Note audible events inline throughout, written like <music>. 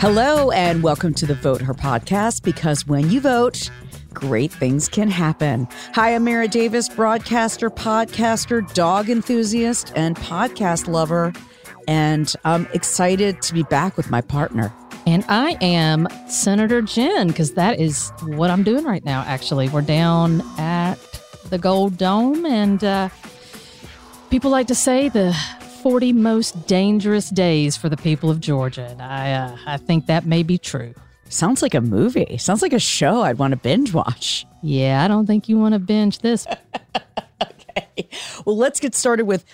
Hello, and welcome to the Vote Her podcast because when you vote, great things can happen. Hi, I'm Mara Davis, broadcaster, podcaster, dog enthusiast, and podcast lover. And I'm excited to be back with my partner. And I am Senator Jen because that is what I'm doing right now, actually. We're down at the Gold Dome, and uh, people like to say the 40 most dangerous days for the people of Georgia. And I, uh, I think that may be true. Sounds like a movie. Sounds like a show I'd want to binge watch. Yeah, I don't think you want to binge this. <laughs> okay. Well, let's get started with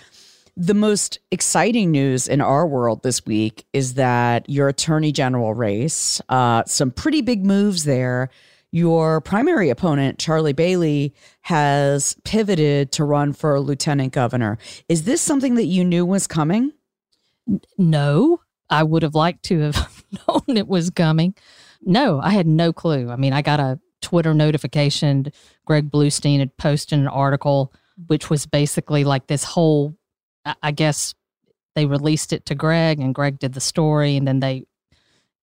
the most exciting news in our world this week is that your attorney general race, uh, some pretty big moves there. Your primary opponent, Charlie Bailey, has pivoted to run for lieutenant governor. Is this something that you knew was coming? No, I would have liked to have <laughs> known it was coming. No, I had no clue. I mean, I got a Twitter notification. Greg Bluestein had posted an article, which was basically like this whole I guess they released it to Greg and Greg did the story and then they,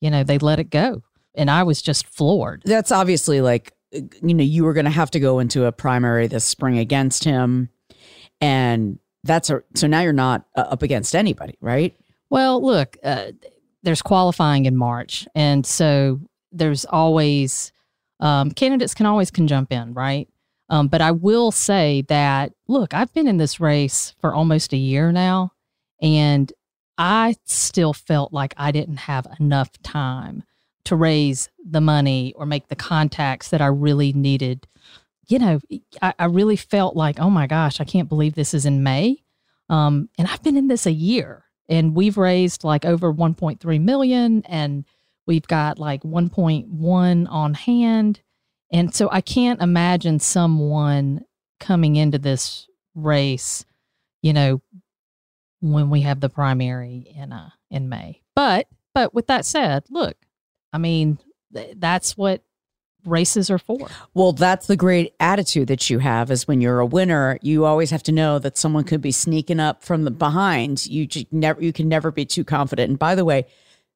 you know, they let it go. And I was just floored. That's obviously like, you know, you were going to have to go into a primary this spring against him. And that's a, so now you're not uh, up against anybody, right? Well, look, uh, there's qualifying in March. And so there's always, um, candidates can always can jump in, right? Um, but I will say that, look, I've been in this race for almost a year now, and I still felt like I didn't have enough time to raise the money or make the contacts that I really needed. You know, I, I really felt like, oh my gosh, I can't believe this is in May. Um, and I've been in this a year and we've raised like over 1.3 million and we've got like 1.1 on hand and so I can't imagine someone coming into this race, you know, when we have the primary in uh in May. But but with that said, look, I mean, th- that's what races are for. Well, that's the great attitude that you have is when you're a winner, you always have to know that someone could be sneaking up from the behind. You never you can never be too confident. And by the way,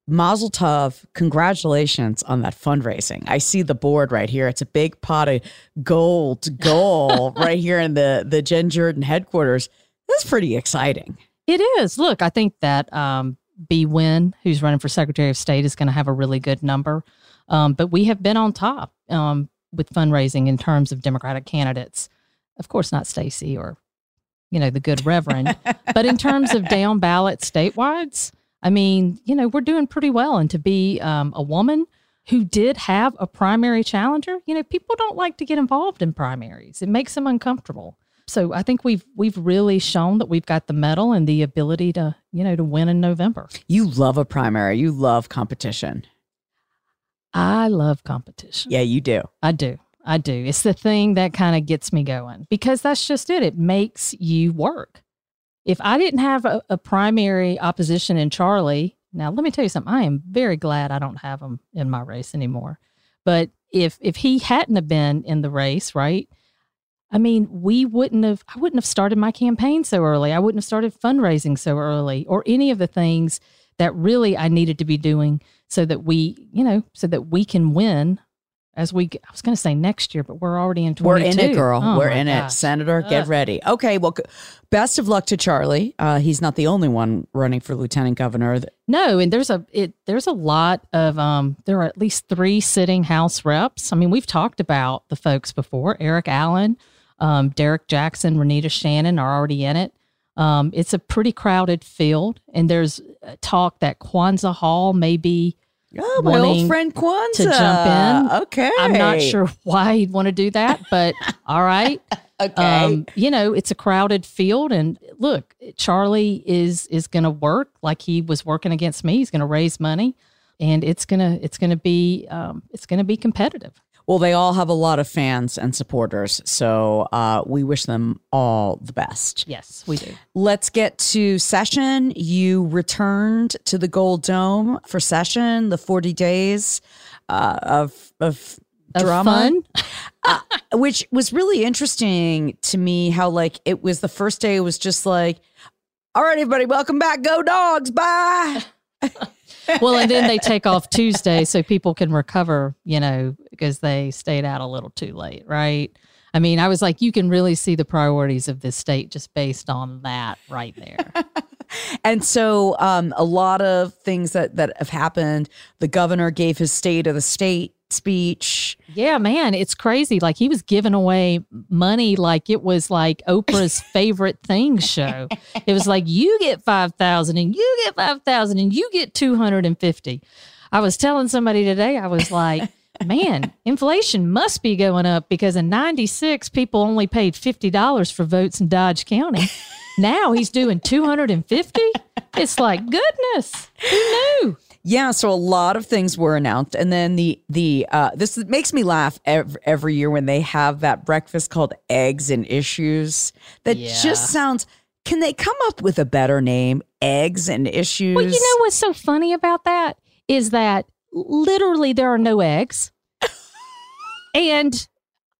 Mazel tov, congratulations on that fundraising. I see the board right here. It's a big pot of gold gold <laughs> right here in the, the Jen Jordan headquarters. That's pretty exciting. It is. Look, I think that um, Bee Nguyen, who's running for Secretary of State, is going to have a really good number. Um, but we have been on top um, with fundraising in terms of Democratic candidates. Of course, not Stacey or, you know, the good Reverend, <laughs> but in terms of down ballot statewides, I mean, you know, we're doing pretty well. And to be um, a woman who did have a primary challenger, you know, people don't like to get involved in primaries. It makes them uncomfortable. So I think we've we've really shown that we've got the mettle and the ability to, you know, to win in November. You love a primary. You love competition. I love competition. Yeah, you do. I do. I do. It's the thing that kind of gets me going because that's just it. It makes you work if I didn't have a, a, primary opposition in Charlie, now let me tell you something. I am very glad I don't have him in my race anymore. But if if he hadn't have been in the race, right? I mean, we wouldn't have. I wouldn't have started my campaign so early. I wouldn't have started fundraising so early, or any of the things that really I needed to be doing so that we, you know, so that we can win as we I was going to say next year, but we're already in 22. We're in it, girl. Oh we're in gosh. it. Senator, get ready. Okay, well, best of luck to Charlie. Uh, he's not the only one running for lieutenant governor. No, and there's a it there's a lot of um there are at least 3 sitting house reps. I mean, we've talked about the folks before. Erick Allen, um, Derrick Jackson, Renitta Shannon are already in it. Um, it's a pretty crowded field, and there's talk that Kwanza Hall may be Oh, my old friend Kwanza. To jump in. Okay. I'm not sure <laughs> why he'd want to do that, but <laughs> all right. okay. Um, you know, it's a crowded field and look, Charlie is is going to work like he was working against me. He's going to raise money and it's to it's to be um, it's going to be competitive. Well, they all have a lot of fans and supporters. So uh, we wish them all the best. Yes, we do. Let's get to session. You returned to the Gold Dome for session, the 40 days uh, of, of, of drama. <laughs> uh, which was really interesting to me how, like, it was the first day, it was just like, all right, everybody, welcome back. Go dogs. Bye. <laughs> well, and then they take off Tuesday so people can recover, you know, because they stayed out a little too late, right? I mean, I was like, you can really see the priorities of this state just based on that right there. <laughs> and so, um, a lot of things that that have happened. The governor gave his state of the state speech. Yeah, man, it's crazy. Like he was giving away money like it was like Oprah's <laughs> favorite thing show. It was like you get 5,000 and you get 5,000 and you get 250. I was telling somebody today I was like <laughs> man, inflation must be going up because in 96, people only paid $50 for votes in Dodge County. <laughs> Now he's doing 250. It's like, goodness, who knew? Yeah, so a lot of things were announced, and then the the uh, this makes me laugh every, every year when they have that breakfast called Eggs and Issues. That Yeah. just sounds. Can they come up with a better name? Eggs and Issues. Well, you know what's so funny about that is that literally there are no eggs. <laughs> and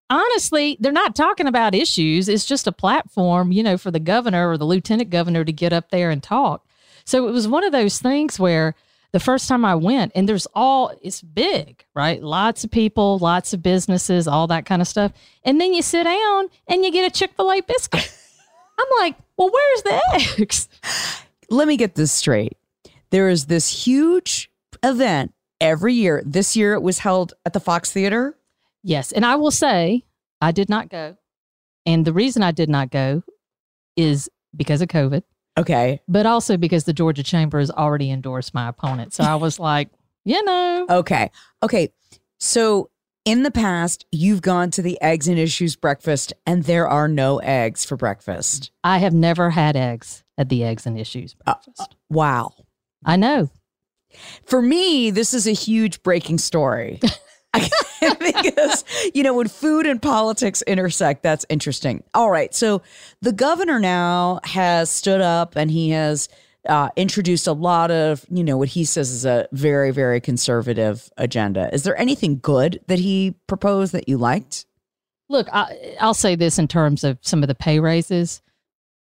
honestly, they're not talking about issues. It's just a platform, you know, for the governor or the lieutenant governor to get up there and talk. So it was one of those things where the first time I went, and there's all, it's big, right? Lots of people, lots of businesses, all that kind of stuff. And then you sit down and you get a Chick fil A biscuit. <laughs> I'm like, well, where's the eggs? Let me get this straight. There is this huge event every year. This year it was held at the Fox Theater. Yes. And I will say, I did not go. And the reason I did not go is because of COVID, Okay. but also because the Georgia Chamber has already endorsed my opponent. So I was <laughs> like, you know, Okay. Okay. So in the past, you've gone to the Eggs and Issues breakfast, and there are no eggs for breakfast. I have never had eggs at the Eggs and Issues uh, breakfast. Uh, wow. I know. For me, this is a huge breaking story. <laughs> <laughs> because, you know, when food and politics intersect, that's interesting. All right. So the governor now has stood up and he has uh, introduced a lot of, you know, what he says is a very, very conservative agenda. Is there anything good that he proposed that you liked? Look, I, I'll say this in terms of some of the pay raises.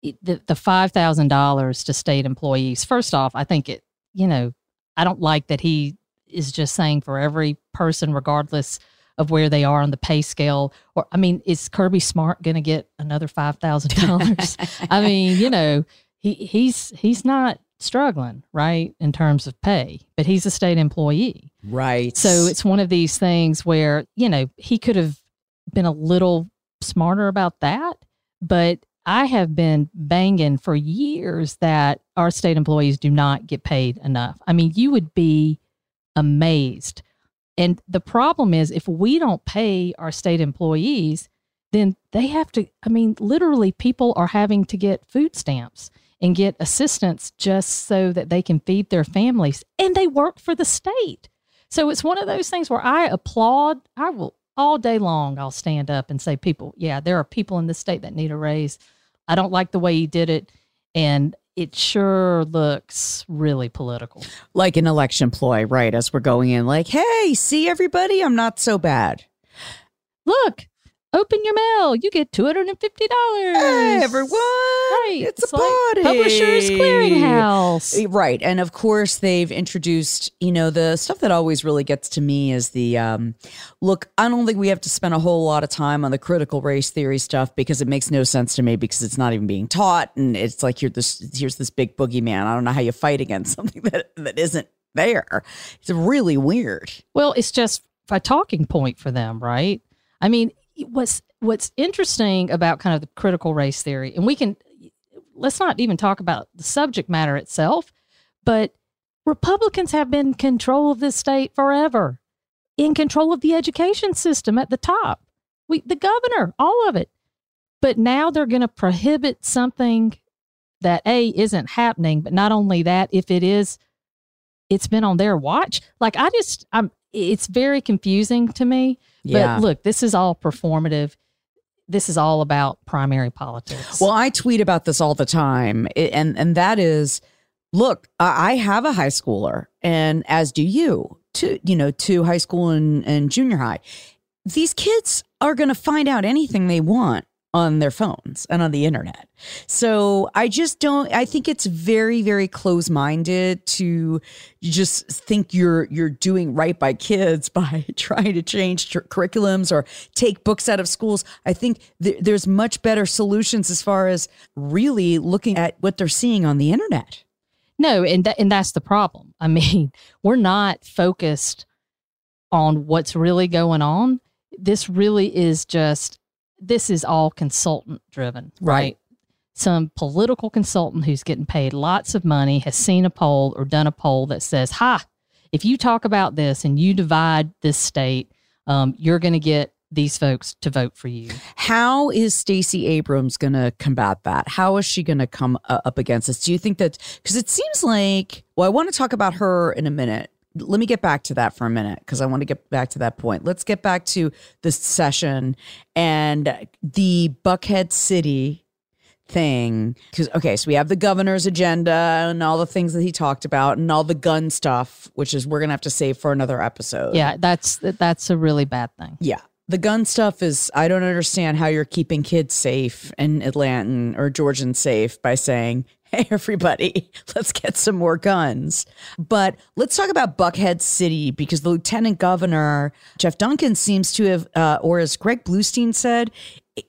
The, the $5,000 to state employees, first off, I think it, you know, I don't like that he is just saying for every person, regardless of where they are on the pay scale. Or, I mean, is Kirby Smart going to get another $5,000? I <laughs> mean, you know, he, he's, he's not struggling, right, in terms of pay, but he's a state employee. Right. So it's one of these things where, you know, he could have been a little smarter about that. But I have been banging for years that our state employees do not get paid enough. I mean, you would be amazed. And the problem is, if we don't pay our state employees, then they have to, I mean, literally, people are having to get food stamps and get assistance just so that they can feed their families. And they work for the state. So it's one of those things where I applaud. I will all day long. I'll stand up and say, "People, yeah, there are people in this state that need a raise." I don't like the way he did it, and it sure looks really political. like an election ploy, right? As we're going in, like, hey, see everybody, I'm not so bad. Look, open your mail. You get two hundred and fifty dollars. Hey, everyone. Right. It's, a like party. Publishers Clearinghouse. Right. And of course, they've introduced, you know, the stuff that always really gets to me is the um, look, I don't think we have to spend a whole lot of time on the critical race theory stuff because it makes no sense to me because it's not even being taught. And it's like you're this, here's this big boogeyman. I don't know how you fight against <laughs> something that, that isn't there. It's really weird. Well, it's just a talking point for them, right? I mean, what's what's interesting about kind of the critical race theory, and we can let's not even talk about the subject matter itself, but Republicans have been in control of this state forever, in control of the education system at the top. We, the governor, all of it. But now they're going to prohibit something that A isn't happening, but not only that, if it is, it's been on their watch. Like I just, I'm, it's very confusing to me. Yeah. But look, this is all performative. This is all about primary politics. Well, I tweet about this all the time, and and that is, look, I I have a high schooler, and as do you, to you know, to high school and, and junior high. These kids are going to find out anything they want on their phones and on the internet. So I just don't I think it's very very close-minded to just think you're you're doing right by kids <laughs> by trying to change curriculums or take books out of schools. I think th- there's much better solutions as far as really looking at what they're seeing on the internet. No, and th- and that's the problem. I <laughs> mean, we're not focused on what's really going on. This really is just this is all consultant driven, right? right? Some political consultant who's getting paid lots of money has seen a poll or done a poll that says, "Ha, if you talk about this and you divide this state, um, you're going to get these folks to vote for you." How is Stacey Abrams going to combat that? How is she going to come uh, up against this? Do you think that because it seems like well, I want to talk about her in a minute let me get back to that for a minute because I want to get back to that point. Let's get back to the session and the Buckhead City thing. Because, okay, so we have the governor's agenda and all the things that he talked about and all the gun stuff, which is we're going to have to save for another episode. Yeah, that's that's a really bad thing. Yeah. The gun stuff is, I don't understand how you're keeping kids safe in Atlanta or Georgian safe by saying, hey, everybody, let's get some more guns. But let's talk about Buckhead City because the lieutenant governor, Jeff Duncan, seems to have, uh, or as Greg Bluestein said,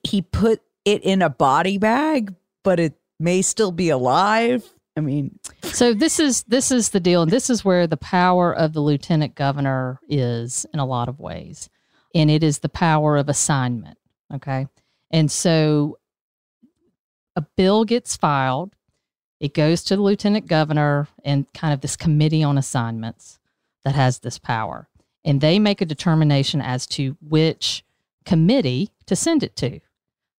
he put it in a body bag, but it may still be alive. I mean, so this is this is the deal, and this is where the power of the lieutenant governor is in a lot of ways, and it is the power of assignment. Okay, and so a bill gets filed it goes to the lieutenant governor and kind of this committee on assignments that has this power. And they make a determination as to which committee to send it to.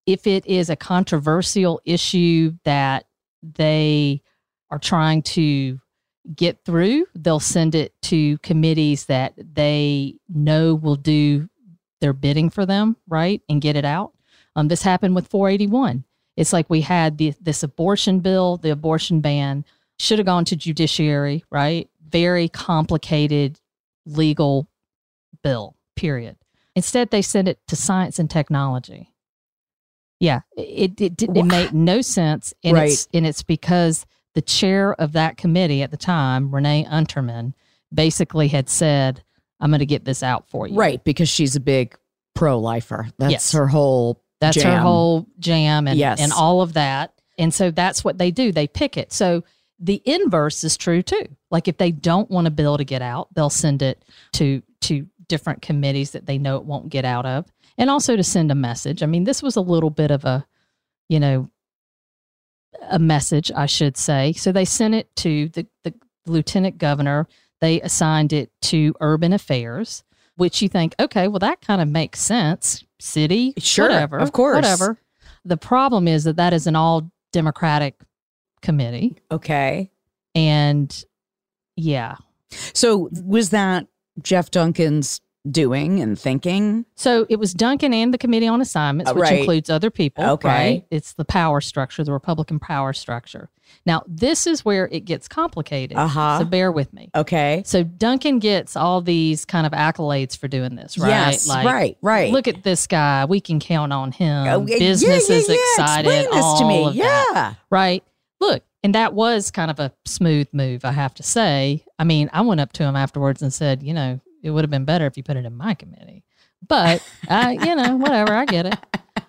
If it is a controversial issue that they are trying to get through, they'll send it to committees that they know will do their bidding for them, right, and get it out. Um, this happened with 481. It's like we had the, this abortion bill, the abortion ban should have gone to judiciary, right? Very complicated legal bill, period. Instead, they sent it to science and technology. Yeah, it it, it, it made no sense, and right. it's and it's because the chair of that committee at the time, Renee Unterman, basically had said, "I'm going to get this out for you." Right, because she's a big pro lifer. That's yes. her whole that's jam. her whole jam and, yes. and all of that. And so that's what they do. They pick it. So the inverse is true too. Like if they don't want a bill to get out, they'll send it to to different committees that they know it won't get out of. And also to send a message. I mean, this was a little bit of a, you know, a message, I should say. So they sent it to the, the lieutenant governor. They assigned it to urban affairs, which you think, okay, well, that kind of makes sense city, sure, whatever, of course, whatever. The problem is that that is an all Democratic committee. Okay, and yeah. So was that Jeff Duncan's doing and thinking? So it was Duncan and the Committee on Assignments, uh, which right. includes other people. Okay. Right? It's the power structure, the Republican power structure. Now, this is where it gets complicated. Uh-huh. So bear with me. Okay. So Duncan gets all these kind of accolades for doing this, right? Yes, like, right, right. Look at this guy. We can count on him. Oh, Business yeah, yeah, is yeah. excited. Explain this to me. yeah. That, right. Look, and that was kind of a smooth move, I have to say. I mean, I went up to him afterwards and said, you know, it would have been better if you put it in my committee. But I, you know, whatever, I get it.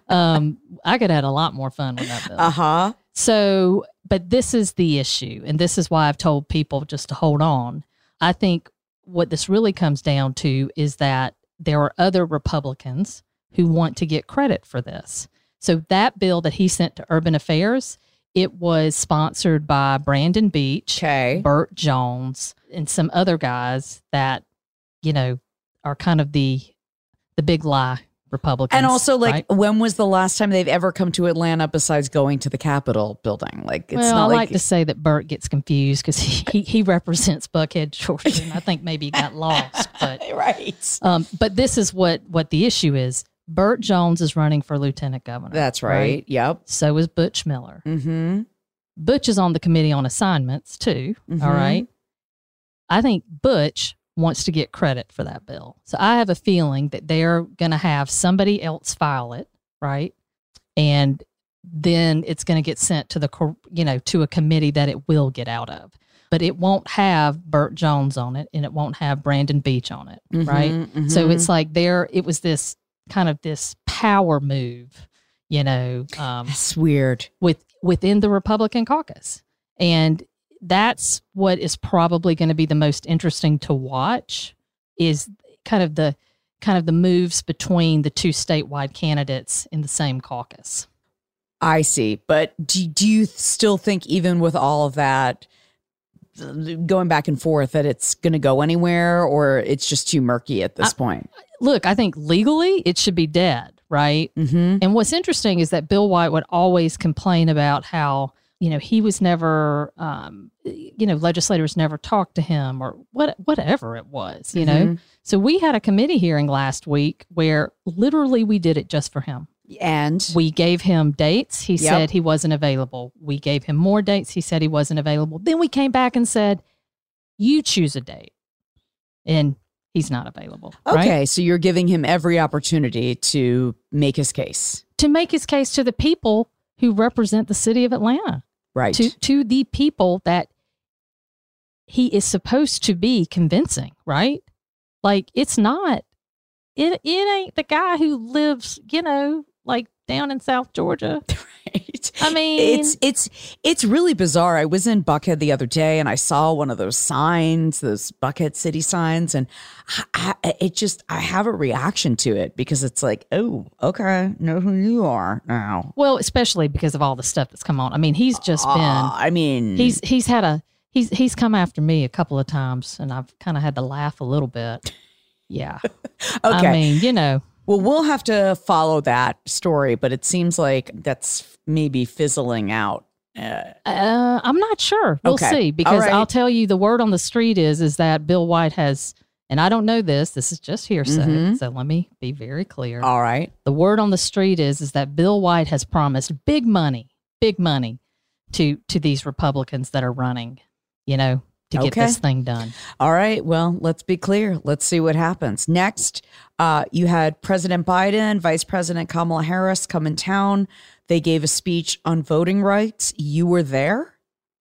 Um, I could have had a lot more fun with that bill. Uh huh. So, but this is the issue, and this is why I've told people just to hold on. I think what this really comes down to is that there are other Republicans who want to get credit for this. So that bill that he sent to Urban Affairs, it was sponsored by Brandon Beach, okay. Burt Jones, and some other guys that you know, are kind of the the big lie Republicans. And also, like, right? when was the last time they've ever come to Atlanta besides going to the Capitol building? Like, it's well, not I like, like to say that Burt gets confused because he, he, he represents Buckhead, Georgia, and I think maybe he got <laughs> lost. But <laughs> right. Um, but this is what what the issue is. Burt Jones is running for lieutenant governor. That's right. right? Yep. So is Butch Miller. Mm-hmm. Butch is on the committee on assignments too. Mm-hmm. All right. I think Butch wants to get credit for that bill. So I have a feeling that they're going to have somebody else file it, right? and then it's going to get sent to the you know to a committee that it will get out of but it won't have Burt Jones on it and it won't have Brandon Beach on it right Mhm, so it's like there it was this kind of this power move you know um that's weird. with within the Republican caucus. And that's what is probably going to be the most interesting to watch is kind of the kind of the moves between the two statewide candidates in the same caucus. I see. But do, do you still think, even with all of that going back and forth, that it's going to go anywhere or it's just too murky at this I- point? Look, I think legally it should be dead, right? Mm-hmm. And what's interesting is that Bill White would always complain about how, you know, he was never, um, you know, legislators never talked to him or what, whatever it was, you know. Mhm. So we had a committee hearing last week where literally we did it just for him. And We gave him dates. He Yep. said he wasn't available. We gave him more dates. He said he wasn't available. Then we came back and said, you choose a date. And he's not available. right? okay, so you're giving him every opportunity to make his case. To make his case to the people who represent the city of Atlanta, Right. to, to the people that he is supposed to be convincing, right? Like it's not, it, it ain't the guy who lives, you know, like down in South Georgia. <laughs> Right. I mean, it's it's it's really bizarre. I was in Buckhead the other day and I saw one of those signs, those Buckhead City signs, and I, I, it just I have a reaction to it because it's like, oh, okay, know who you are now. well, especially because of all the stuff that's come on. I mean, he's just been Ah, I mean, he's he's had a he's he's come after me a couple of times, and I've kind of had to laugh a little bit. Yeah, <laughs> okay. I mean, you know, well, we'll have to follow that story, but it seems like that's maybe fizzling out. Uh, Uh, I'm not sure. We'll Okay. see because right. I'll tell you the word on the street is is that Bill White has, and I don't know this. This is just hearsay. Mhm. So let me be very clear. all right. the word on the street is is that Bill White has promised big money, big money to to these Republicans that are running. You know, to get Okay. this thing done. All right. Well, let's be clear. Let's see what happens. Next, uh, you had President Biden, Vice President Kamala Harris come in town. They gave a speech on voting rights. You were there.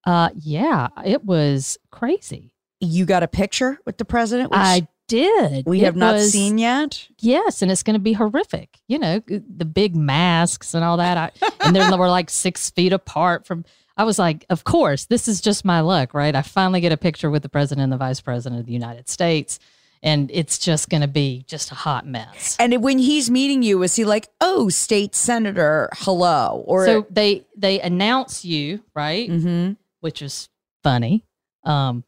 Uh, yeah, it was crazy. You got a picture with the president, which I did. we It have not was- seen yet. Yes, and it's going to be horrific. You know, the big masks and all that. I, and they're <laughs> we're like six feet apart from. I was like, of course, this is just my luck, right? I finally get a picture with the president and the vice president of the United States, and it's just going to be just a hot mess. And when he's meeting you, is he like, "Oh, state senator, hello," or so they they announce you, right? Mhm. Which is funny. Um,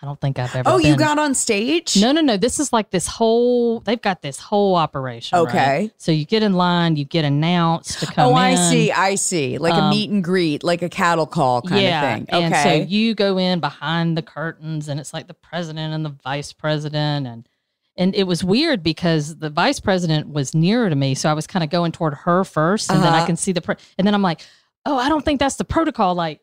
I don't think I've ever. oh, you got on stage? No, no, no. This is like this whole. They've got this whole operation. right? Okay. So you get in line, you get announced to come. Oh, I in. see. I see. Like a Um, meet and greet, like a cattle call kind yeah, of thing. Okay. and so you go in behind the curtains, and it's like the president and the vice president, and and it was weird because the vice president was nearer to me, so I was kind of going toward her first, and then I Uh-huh. can see the pre- and then I'm like, oh, I don't think that's the protocol. Like,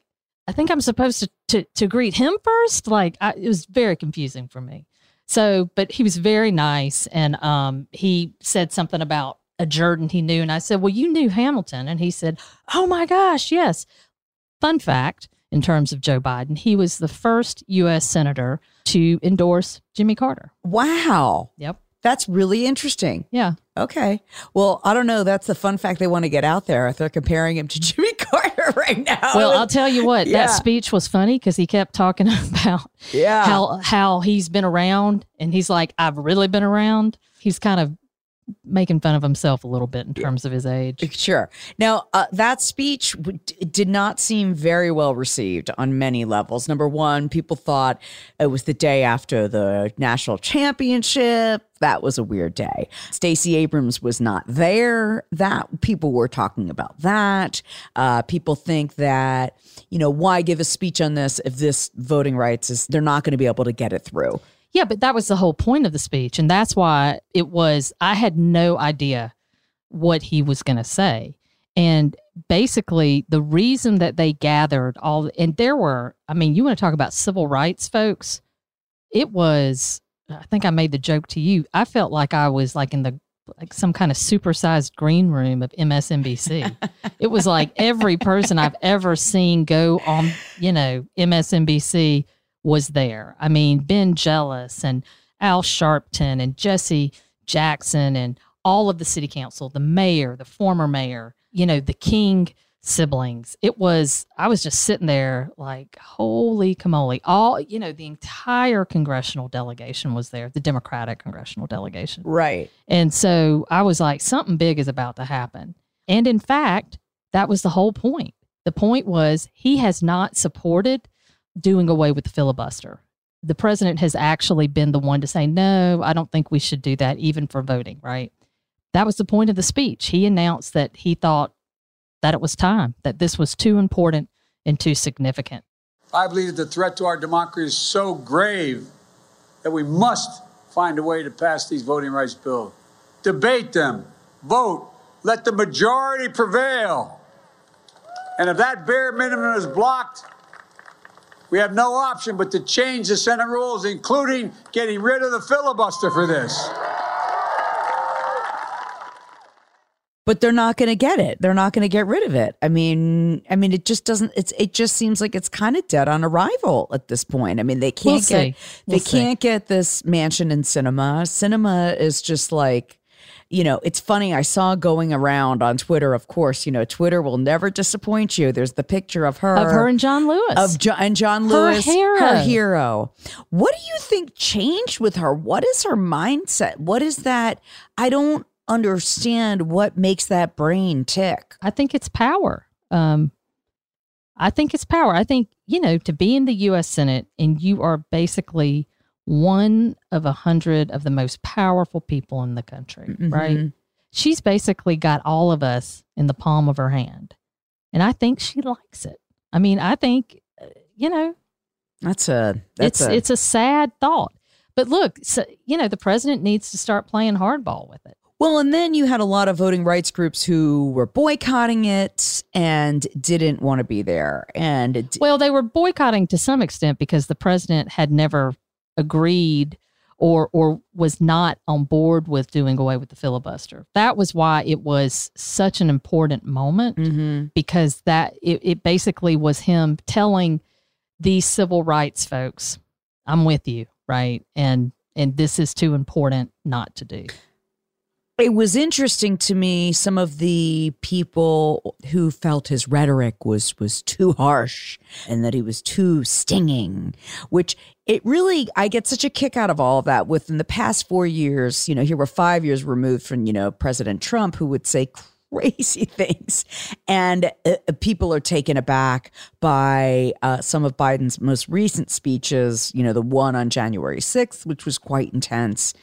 I think I'm supposed to to, to greet him first. Like, I, it was very confusing for me. So, but he was very nice, and um, he said something about a Jordan he knew, and I said, well, you knew Hamilton, and he said, oh my gosh, yes. Fun fact in terms of Joe Biden, he was the first U.S. senator to endorse Jimmy Carter. wow. Yep. That's really interesting. Yeah. Okay. Well, I don't know. That's the fun fact they want to get out there. If they're comparing him to <laughs> Jimmy <laughs> Right now. Well, I'll tell you what, Yeah. that speech was funny because he kept talking <laughs> about yeah. how how he's been around, and he's like, "I've really been around." He's kind of making fun of himself a little bit in terms of his age. <laughs> Sure. Now, uh, that speech w- did not seem very well received on many levels. Number one, people thought it was the day after the national championship. That was a weird day. Stacey Abrams was not there. That people were talking about that. Uh, people think that you know why give a speech on this if this voting rights is they're not going to be able to get it through. Yeah, but that was the whole point of the speech. And that's why it was, I had no idea what he was going to say. And basically, the reason that they gathered all, and there were, I mean, you want to talk about civil rights, folks? It was, I think I made the joke to you. I felt like I was like in the like some kind of supersized green room of MSNBC. <laughs> it was like every person I've ever seen go on, you know, MSNBC was there. I mean, Ben Jealous and Al Sharpton and Jesse Jackson and all of the city council, the mayor, the former mayor, you know, the King siblings. It was, I was just sitting there like, holy camole. All, you know, the entire congressional delegation was there, the Democratic congressional delegation. Right. And so I was like, something big is about to happen. And in fact, that was the whole point. The point was he has not supported doing away with the filibuster. The president has actually been the one to say, no, I don't think we should do that, even for voting, right? That was the point of the speech. He announced that he thought that it was time, that this was too important and too significant. I believe the threat to our democracy is so grave that we must find a way to pass these voting rights bills. Debate them, vote, let the majority prevail. And if that bare minimum is blocked, we have no option but to change the Senate rules, including getting rid of the filibuster for this. but they're not going to get it. They're not going to get rid of it. I mean, I mean, it just doesn't. It's it just seems like it's kind of dead on arrival at this point. I mean, they can't We'll get see. they We'll see. can't get this Manchin in Sinema. Sinema is just like. You know, it's funny. I saw going around on Twitter. Of course, you know Twitter will never disappoint you. There's the picture of her, Of her and John Lewis. of jo- and John Her Lewis, hero. her hero. What do you think changed with her? What is her mindset? What is that? I don't understand what makes that brain tick. I think it's power. Um, I think it's power. I think, you know, to be in the U.S. Senate and you are basically one of a hundred of the most powerful people in the country, right? Mhm. She's basically got all of us in the palm of her hand. And I think she likes it. I mean, I think, uh, you know, That's a that's it's a, it's a sad thought. But look, so, you know, the president needs to start playing hardball with it. well, and then you had a lot of voting rights groups who were boycotting it and didn't want to be there. And it, Well, they were boycotting to some extent because the president had never agreed or or was not on board with doing away with the filibuster. That was why it was such an important moment Mhm. because that it, it basically was him telling these civil rights folks, I'm with you, right? And and this is too important not to do. It was interesting to me some of the people who felt his rhetoric was was too harsh and that he was too stinging which it really i get such a kick out of all of that. Within the past four years you know here we're five years removed from you know president trump who would say <laughs> crazy things. And uh, people are taken aback by uh, some of biden's most recent speeches you know the one on january 6th which was quite intense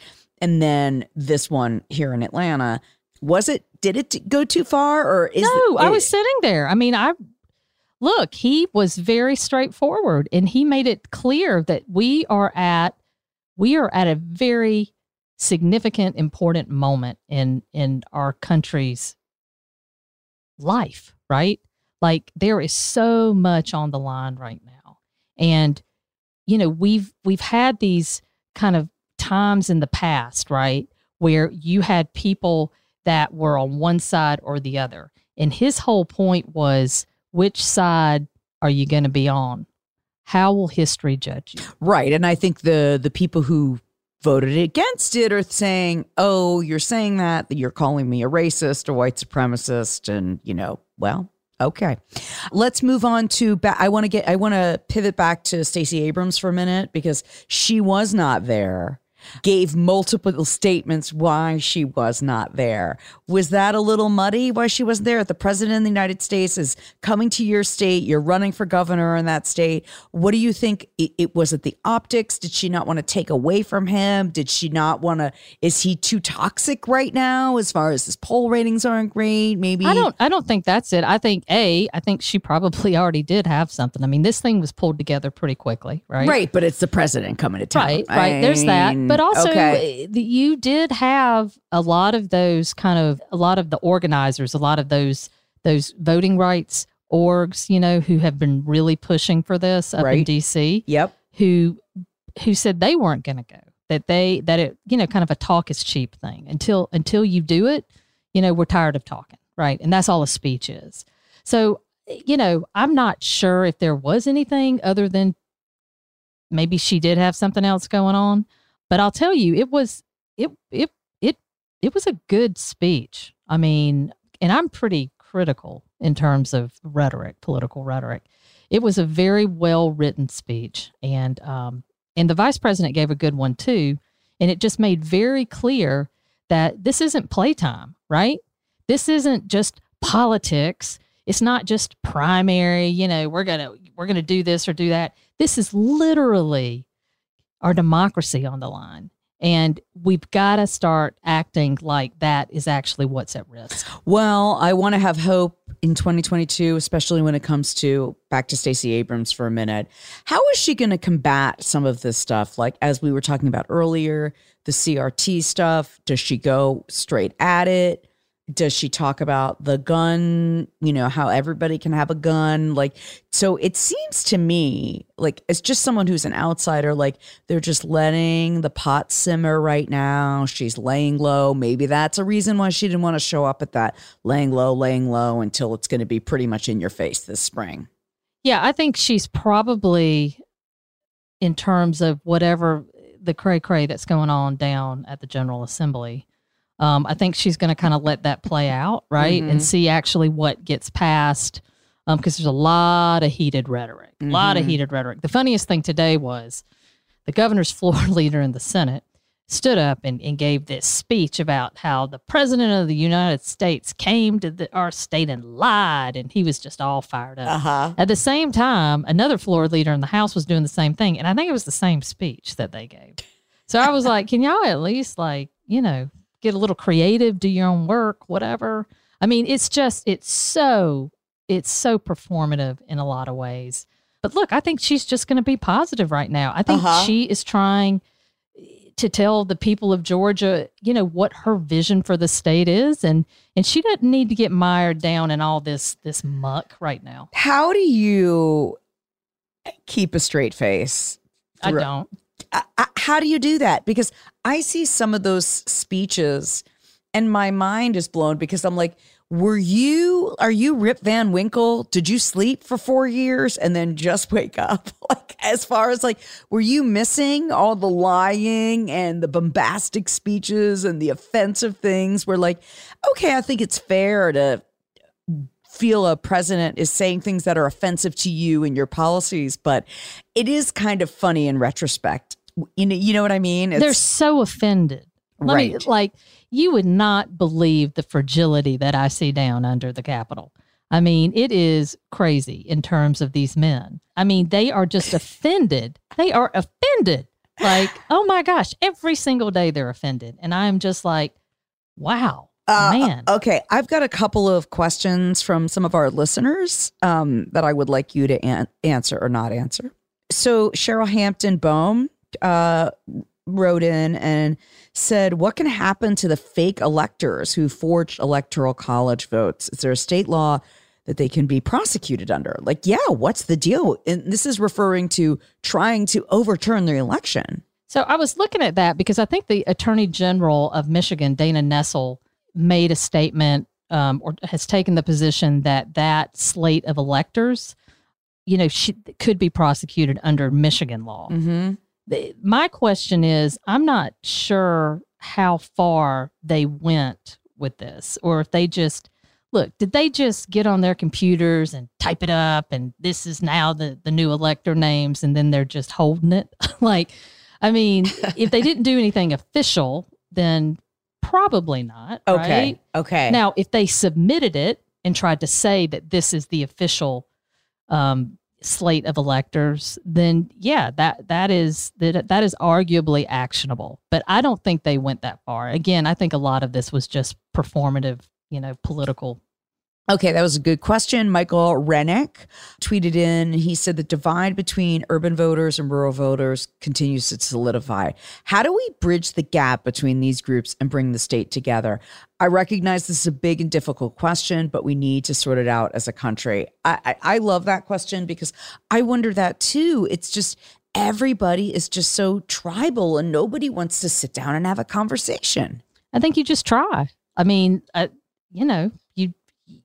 and then this one here in Atlanta. Was it? Did it go too far, or is no, I was sitting there. I mean, I look, he was very straightforward and he made it clear that we are at we are at a very significant important moment in in our country's life, right? Like there is so much on the line right now. And you know, we've we've had these kind of times in the past, right, where you had people that were on one side or the other. And his whole point was which side are you going to be on? How will history judge you? right? And I think the the people who voted against it are saying, "Oh, you're saying that that you're calling me a racist or white supremacist," and you know, well. Okay, let's move on to. Ba- I want to get. I want to pivot back to Stacey Abrams for a minute because she was not there. Gave multiple statements why she was not there. Was that a little muddy? Why she wasn't there? The president of the United States is coming to your state. You're running for governor in that state. What do you think? It, it was it the optics? Did she not want to take away from him? Did she not want to? Is he too toxic right now? As far as his poll ratings aren't great, maybe I don't I don't think that's it. I think A, I think she probably <laughs> already did have something. I mean, this thing was pulled together pretty quickly, right? Right, but it's the president coming to town. Right, right. There's that. But also, okay. uh, you did have a lot of those kind of a lot of the organizers, a lot of those those voting rights orgs, you know, who have been really pushing for this up in DC, Yep. who who said they weren't going to go. that they that it you know kind of a talk is cheap thing until until you do it you know we're tired of talking right and that's all a speech is so you know i'm not sure if there was anything other than maybe she did have something else going on but i'll tell you it was it it it it was a good speech. I mean and i'm pretty critical in terms of rhetoric political rhetoric. It was a very well written speech and um and the vice president gave a good one too. And it just made very clear that this isn't playtime right? This isn't just politics. It's not just primary you know we're gonna we're gonna do this or do that. This is literally our democracy on the line and we've got to start acting like that is actually what's at risk. Well, I want to have hope in 2022, especially when it comes to back to Stacey Abrams for a minute. How is she going to combat some of this stuff? Like, as we were talking about earlier, the CRT stuff, does she go straight at it? Does she talk about the gun you know how everybody can have a gun? Like so it seems to me like it's just someone who's an outsider like they're just letting the pot simmer right now. She's laying low. Maybe that's a reason why she didn't want to show up at that. Laying low laying low until it's going to be pretty much in your face this spring. Yeah i think she's probably in terms of whatever the cray cray that's going on down at the general assembly um, I think she's going to kind of let that play out, right, mm-hmm. and see actually what gets passed, because um, there's a lot of heated rhetoric, a mm-hmm. lot of heated rhetoric. The funniest thing today was the governor's <laughs> floor leader in the Senate stood up and, and gave this speech about how the president of the United States came to the, our state and lied, and he was just all fired up. Uh-huh. At the same time, another floor leader in the House was doing the same thing, and I think it was the same speech that they gave. So I was like, can y'all at least like you know get a little creative, do your own work, whatever. I mean, it's just it's so it's so performative in a lot of ways. But look, I think she's just going to be positive right now. I think uh-huh. she is trying to tell the people of Georgia, you know, what her vision for the state is and and she doesn't need to get mired down in all this this muck right now. How do you keep a straight face? I don't. I, I, how do you do that? Because I see some of those speeches and my mind is blown because I'm like, were you, are you Rip Van Winkle? Did you sleep for four years and then just wake up? <laughs> Like, as far as like, were you missing all the lying and the bombastic speeches and the offensive things? Where like, okay, I think it's fair to feel a president is saying things that are offensive to you and your policies, but it is kind of funny in retrospect you know, you know what I mean? It's, They're so offended. Let right. Me, like you would not believe the fragility that I see down under the Capitol. I mean, it is crazy in terms of these men. I mean, they are just <laughs> offended. They are offended. Like, oh my gosh, every single day they're offended. And I'm just like, wow. Uh, man. Okay, I've got a couple of questions from some of our listeners um, that I would like you to an- answer or not answer. So, Cheryl Hampton Bohm uh, wrote in and said, What can happen to the fake electors who forged electoral college votes? Is there a state law that they can be prosecuted under? Like, yeah, what's the deal? And this is referring to trying to overturn the election. So I was looking at that because I think the Attorney General of Michigan, Dana Nessel, made a statement um, or has taken the position that that slate of electors, you know, she, could be prosecuted under Michigan law. Mm-hmm my question is I'm not sure how far they went with this or if they just look, did they just get on their computers and type it up and this is now the, the new elector names and then they're just holding it? <laughs> like, I mean, if they didn't do anything official, then probably not. Okay. Right? Okay. Now, if they submitted it and tried to say that this is the official um, slate of electors, then yeah, that that is that that is arguably actionable. But I don't think they went that far. Again, I think a lot of this was just performative, you know, political Okay, that was a good question. Michael Rennick tweeted in. He said the divide between urban voters and rural voters continues to solidify. How do we bridge the gap between these groups and bring the state together? I recognize this is a big and difficult question, but we need to sort it out as a country. I, I, I love that question because I wonder that too. It's just everybody is just so tribal and nobody wants to sit down and have a conversation. I think you just try. I mean, uh, you know,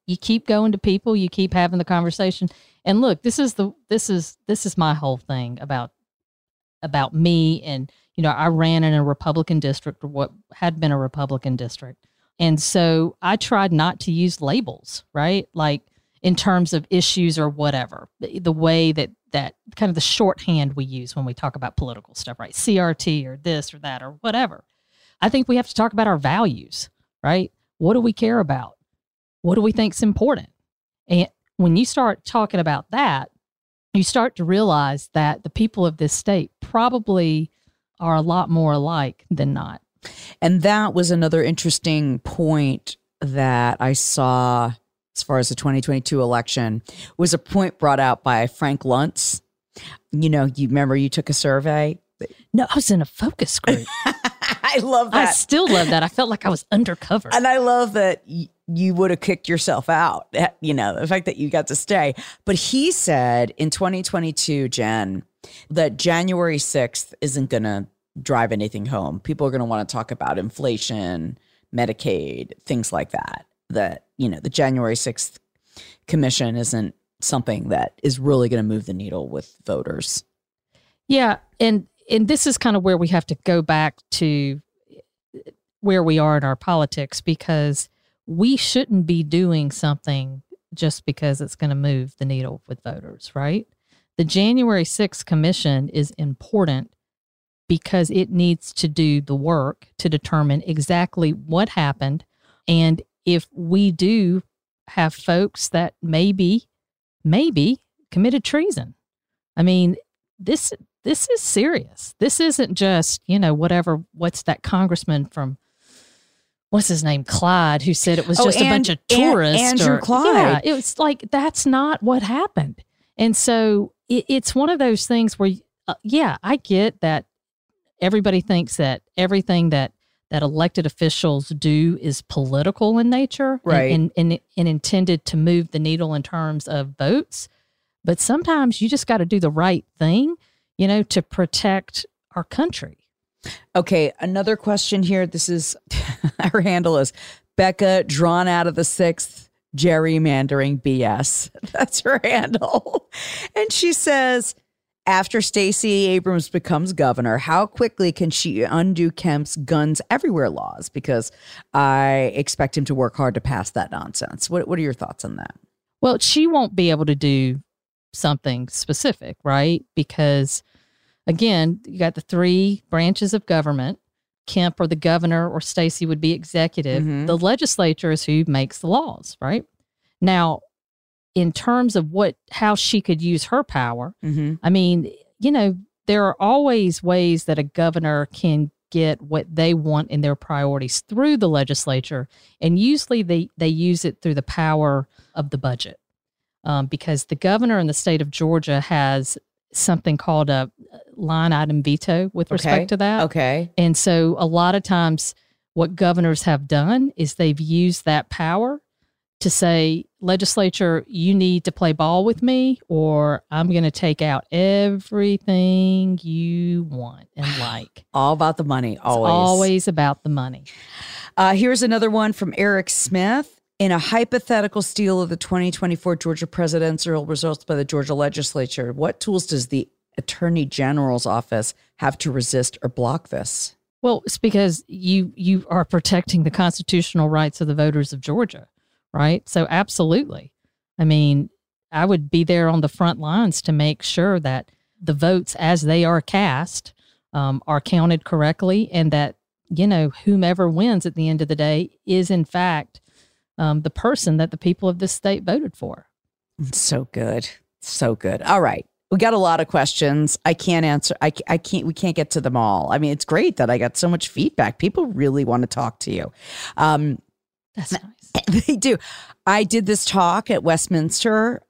you keep going to people, you keep having the conversation. And look, this is the this is this is my whole thing about about me and you know, I ran in a Republican district or what had been a Republican district. And so I tried not to use labels, right? Like in terms of issues or whatever. The, the way that that kind of the shorthand we use when we talk about political stuff, right? CRT or this or that or whatever. I think we have to talk about our values, right? What do we care about? What do we think is important? And when you start talking about that, you start to realize that the people of this state probably are a lot more alike than not. And that was another interesting point that I saw as far as the 2022 election was a point brought out by Frank Luntz. You know, you remember you took a survey. No, I was in a focus group. <laughs> I love that. I still love that. I felt like I was undercover. And I love that you would have kicked yourself out, eh, you know, the fact that you got to stay. But he said in 2022, Jen, that January 6th isn't going to drive anything home. People are going to want to talk about inflation, Medicaid, things like that. That, you know, the January 6th commission isn't something that is really going to move the needle with voters. Yeah, and and this is kind of where we have to go back to where we are in our politics because we shouldn't be doing something just because it's going to move the needle with voters, right? The January 6th commission is important because it needs to do the work to determine exactly what happened and if we do have folks that maybe maybe committed treason. I mean, this this is serious. This isn't just, you know, whatever what's that congressman from what's his name, Clyde, who said it was Oh, just a bunch of tourists. and- Andrew or, Clyde. Yeah, it was like that's not what happened. And so it, it's one of those things where, uh, yeah, I get that everybody thinks that everything that that elected officials do is political in nature and- Right. and, and, and intended to move the needle in terms of votes. But sometimes you just got to do the right thing, you know, to protect our country. Okay, another question here. This is <laughs> her handle is Becca drawn out of the sixth gerrymandering BS. <laughs> That's her handle. And she says, after Stacey Abrams becomes governor, how quickly can she undo Kemp's guns everywhere laws? Because I expect him to work hard to pass that nonsense. What What are your thoughts on that? Well, she won't be able to do something specific, right? Because again, you got the three branches of government. Kemp or the governor or Stacey would be executive. Mhm. The legislature is who makes the laws, right? Now, in terms of what how she could use her power, Mm-hmm. I mean, you know, there are always ways that a governor can get what they want in their priorities through the legislature, and usually they they use it through the power of the budget, um, because the governor in the state of Georgia has something called a line item veto with respect Okay. to that. Okay. And so a lot of times what governors have done is they've used that power to say, legislature, you need to play ball with me, or I'm going to take out everything you want and <sighs> like. All about the money. It's Always. always about the money. Uh, here's another one from Eric Smith. In a hypothetical steal of the 2024 Georgia presidential results by the Georgia legislature, what tools does the Attorney General's office have to resist or block this? Well, it's because you you are protecting the constitutional rights of the voters of Georgia, right? So absolutely. I mean, I would be there on the front lines to make sure that the votes as they are cast um, are counted correctly and that you know whomever wins at the end of the day is in fact um, the person that the people of this state voted for. So good. So good. All right. We got a lot of questions. I can't answer. I, I can't, we can't get to them all. I mean, it's great that I got so much feedback. People really want to talk to you. Um, That's nice. <laughs> they do. I did this talk at Westminster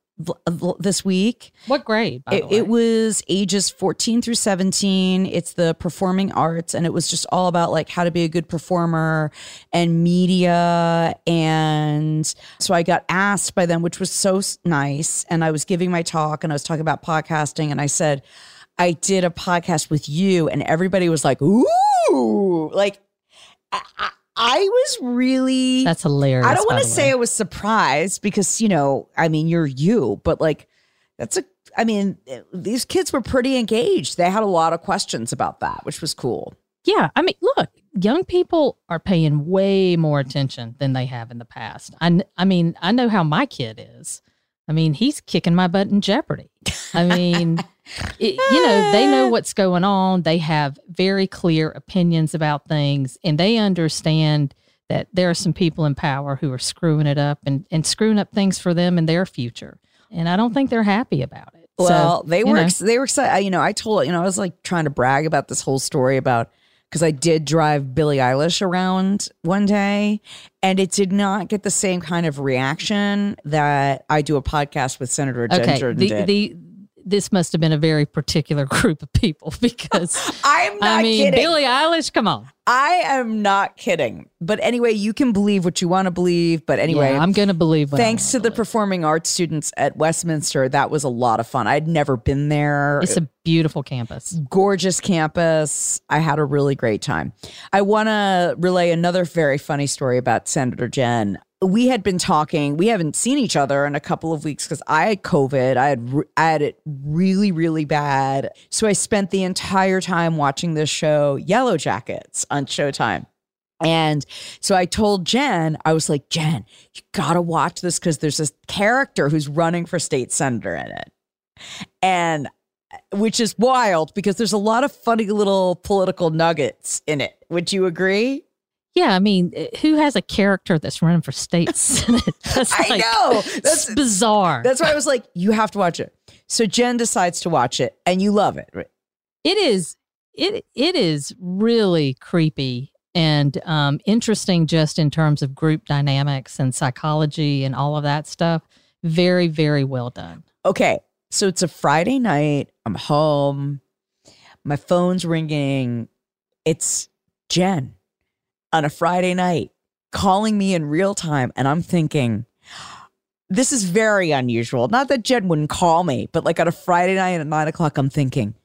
this week. What grade? By It, the way? it was ages 14 through 17. It's the performing arts, and it was just all about like how to be a good performer and media. And so I got asked by them, which was so nice. And I was giving my talk and I was talking about podcasting, and I said, I did a podcast with you, and everybody was like, "Ooh!" Like, I, I, I was really. That's hilarious. I don't want to say. I was surprised because you know, I mean, you're you, but like, that's a. I mean, these kids were pretty engaged. They had a lot of questions about that, which was cool. Yeah, I mean, look, young people are paying way more attention than they have in the past. I, I mean, I know how my kid is. I mean, he's kicking my butt in Jeopardy. I mean, <laughs> it, you know, they know what's going on. They have very clear opinions about things, and they understand that there are some people in power who are screwing it up and, and screwing up things for them and their future. And I don't think they're happy about it. So, Well, they were know. they were excited. You know, I told you know I was like trying to brag about this whole story about because I did drive Billie Eilish around one day, and it did not get the same kind of reaction that I do a podcast with Senator Jen okay. Jordan The, did. the this must have been a very particular <laughs> group of people <laughs> because <laughs> I'm not I mean, kidding. Billie Eilish, come on. I am not kidding. But anyway, you can believe what you want to believe. But anyway, Yeah, I'm going to believe. What thanks to the performing arts students at Westminster, that was a lot of fun. I'd never been there. It's a beautiful campus. gorgeous campus. I had a really great time. I want to relay another very funny story about Senator Jen. We had been talking. We haven't seen each other in a couple of weeks because I had COVID. I had I had it really really bad. So I spent the entire time watching this show, Yellowjackets, on Showtime. And so I told Jen, I was like, Jen, you gotta watch this because there's this character who's running for state senator in it. And uh, which is wild because there's a lot of funny little political nuggets in it. Would you agree? Yeah, I mean, eh, who has a character that's running for state <laughs> senate? That's I like, know. That's That's bizarre. that's why I was like, you have to watch it. So Jen decides to watch it and you love it. right? it is. It it is really creepy and um, interesting, just in terms of group dynamics and psychology and all of that stuff. Very very well done. Okay. So it's a Friday night. I'm home. My phone's ringing. It's Jen on a Friday night calling me in real time. And I'm thinking, this is very unusual. Not that Jen wouldn't call me, but like on a Friday night at nine o'clock, I'm thinking,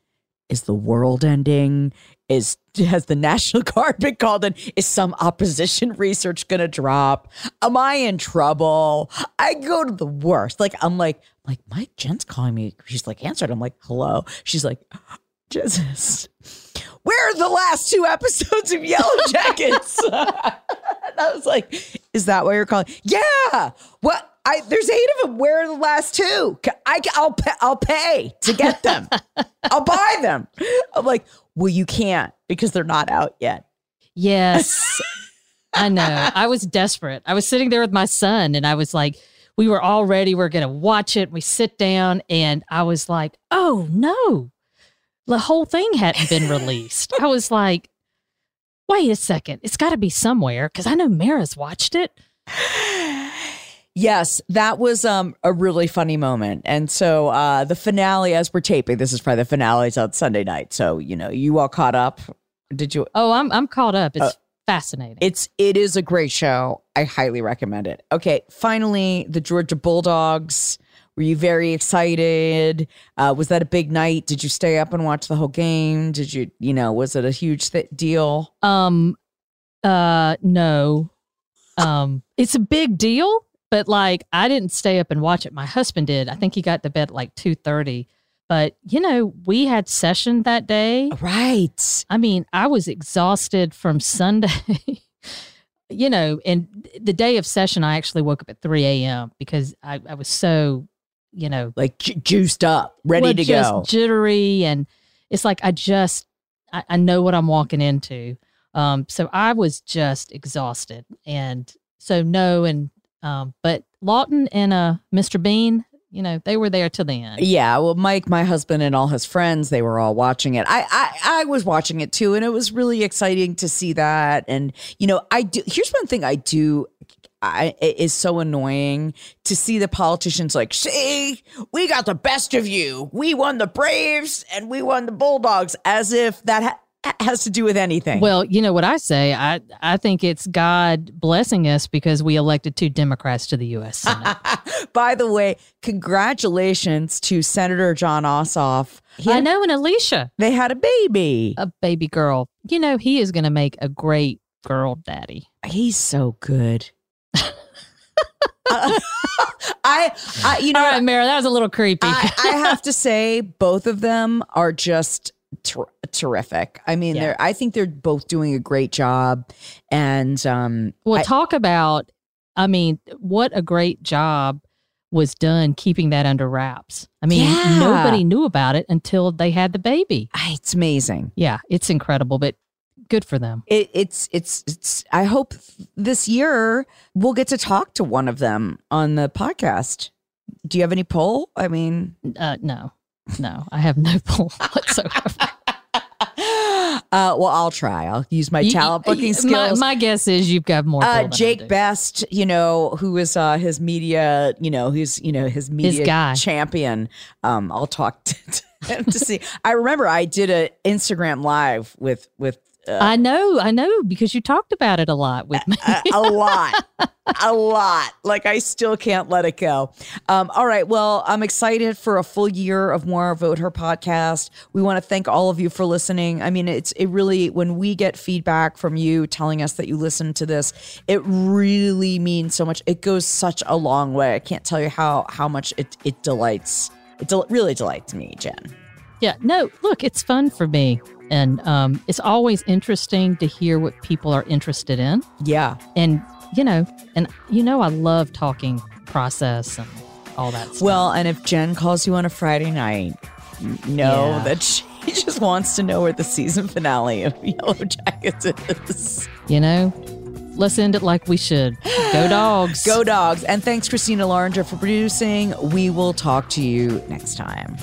is the world ending? Is has the National <laughs> Guard been called in? Is some opposition <laughs> research gonna drop? Am I in trouble? I go to the worst. Like I'm like, like Mike Jen's calling me. She's like answered. I'm like, hello. She's like, Jesus. Where are the last two episodes of Yellow <laughs> Jackets? <laughs> and I was like, is that why you're calling? Yeah. What? I there's eight of them. Where are the last two? I I'll pay, I'll pay to get them. <laughs> I'll buy them. I'm like, well, you can't because they're not out yet. Yes. I know. I was desperate. I was sitting there with my son and I was like, we were all ready. We're going to watch it. We sit down and I was like, oh no, the whole thing hadn't been released. I was like, wait a second. It's got to be somewhere because I know Mara's watched it. Yes, that was um a really funny moment. And so uh the finale as we're taping, this is probably the finale finale's on Sunday night. So, you know, you all caught up. Did you Oh, I'm, I'm caught up. It's fascinating. It's it is a great show. I highly recommend it. Okay, finally, the Georgia Bulldogs. Were you very excited? Uh, was that a big night? Did you stay up and watch the whole game? Did you, you know, was it a huge th- deal? Um, uh, no. Um, it's a big deal, but like I didn't stay up and watch it. My husband did. I think he got to bed at like two thirty. But you know, we had session that day. Right. I mean, I was exhausted from Sunday. <laughs> you know, and the day of session, I actually woke up at three a.m. because I, I was so, you know, Like ju- juiced up, ready well, to just go. jittery and it's like i just I, I know what i'm walking into um so i was just exhausted and so no and um but lawton and uh mr bean you know they were there till the end Yeah, well, Mike, my husband, and all his friends, they were all watching it. I, I, I was watching it too, and it was really exciting to see that. And you know, I do. Here's one thing I do. I, it is so annoying to see the politicians like, see, we got the best of you. We won the Braves and we won the Bulldogs, as if that ha- has to do with anything. Well, you know what I say. I I think it's God blessing us because we elected two Democrats to the U.S. <laughs> Senate. By the way, congratulations to Senator Jon Ossoff. He I know, and Alisha, They had a baby. a baby girl. You know, he is going to make a great girl daddy. He's so good. Uh, <laughs> I, I, you know, All right, Mara, that was a little creepy. I, I have to say, both of them are just ter- terrific. I mean, Yeah. they're. I think they're both doing a great job, and um, well, I- talk about. I mean, what a great job was done keeping that under wraps. I mean, Yeah. nobody knew about it until they had the baby. It's amazing. Yeah, it's incredible, but good for them. It, it's it's it's. I hope this year we'll get to talk to one of them on the podcast. Do you have any poll? I mean, Uh, no, no, I have no <laughs> pull whatsoever. <laughs> uh, well, I'll try. I'll use my talent booking you- skills. My, my guess is you've got more. uh, Jake. Best, you know, who is uh, his media, you know, who's you know his media guy. champion. Um, I'll talk <laughs> to, to him to see. I remember I did a Instagram live with with uh, I know, I know, because you talked about it a lot with me. a, a lot, <laughs> a lot. Like I still can't let it go. Um, all right. Well, I'm excited for a full year of more Vote Her podcast. We want to thank all of you for listening. I mean, it's it really when we get feedback from you telling us that you listen to this, it really means so much. It goes such a long way. I can't tell you how how much it it delights. It del- really delights me, Jen. Yeah, no, look, it's fun for me. And um, it's always interesting to hear what people are interested in. Yeah. And, you know, and you know, I love talking process and all that stuff. Well, and if Jen calls you on a Friday night, know Yeah. that <laughs> she just wants to know where the season finale of <laughs> Yellow Jackets is. you know, let's end it like we should. Go <gasps> dogs. Go dogs. And thanks, Christina Laringer, for producing. We will talk to you next time.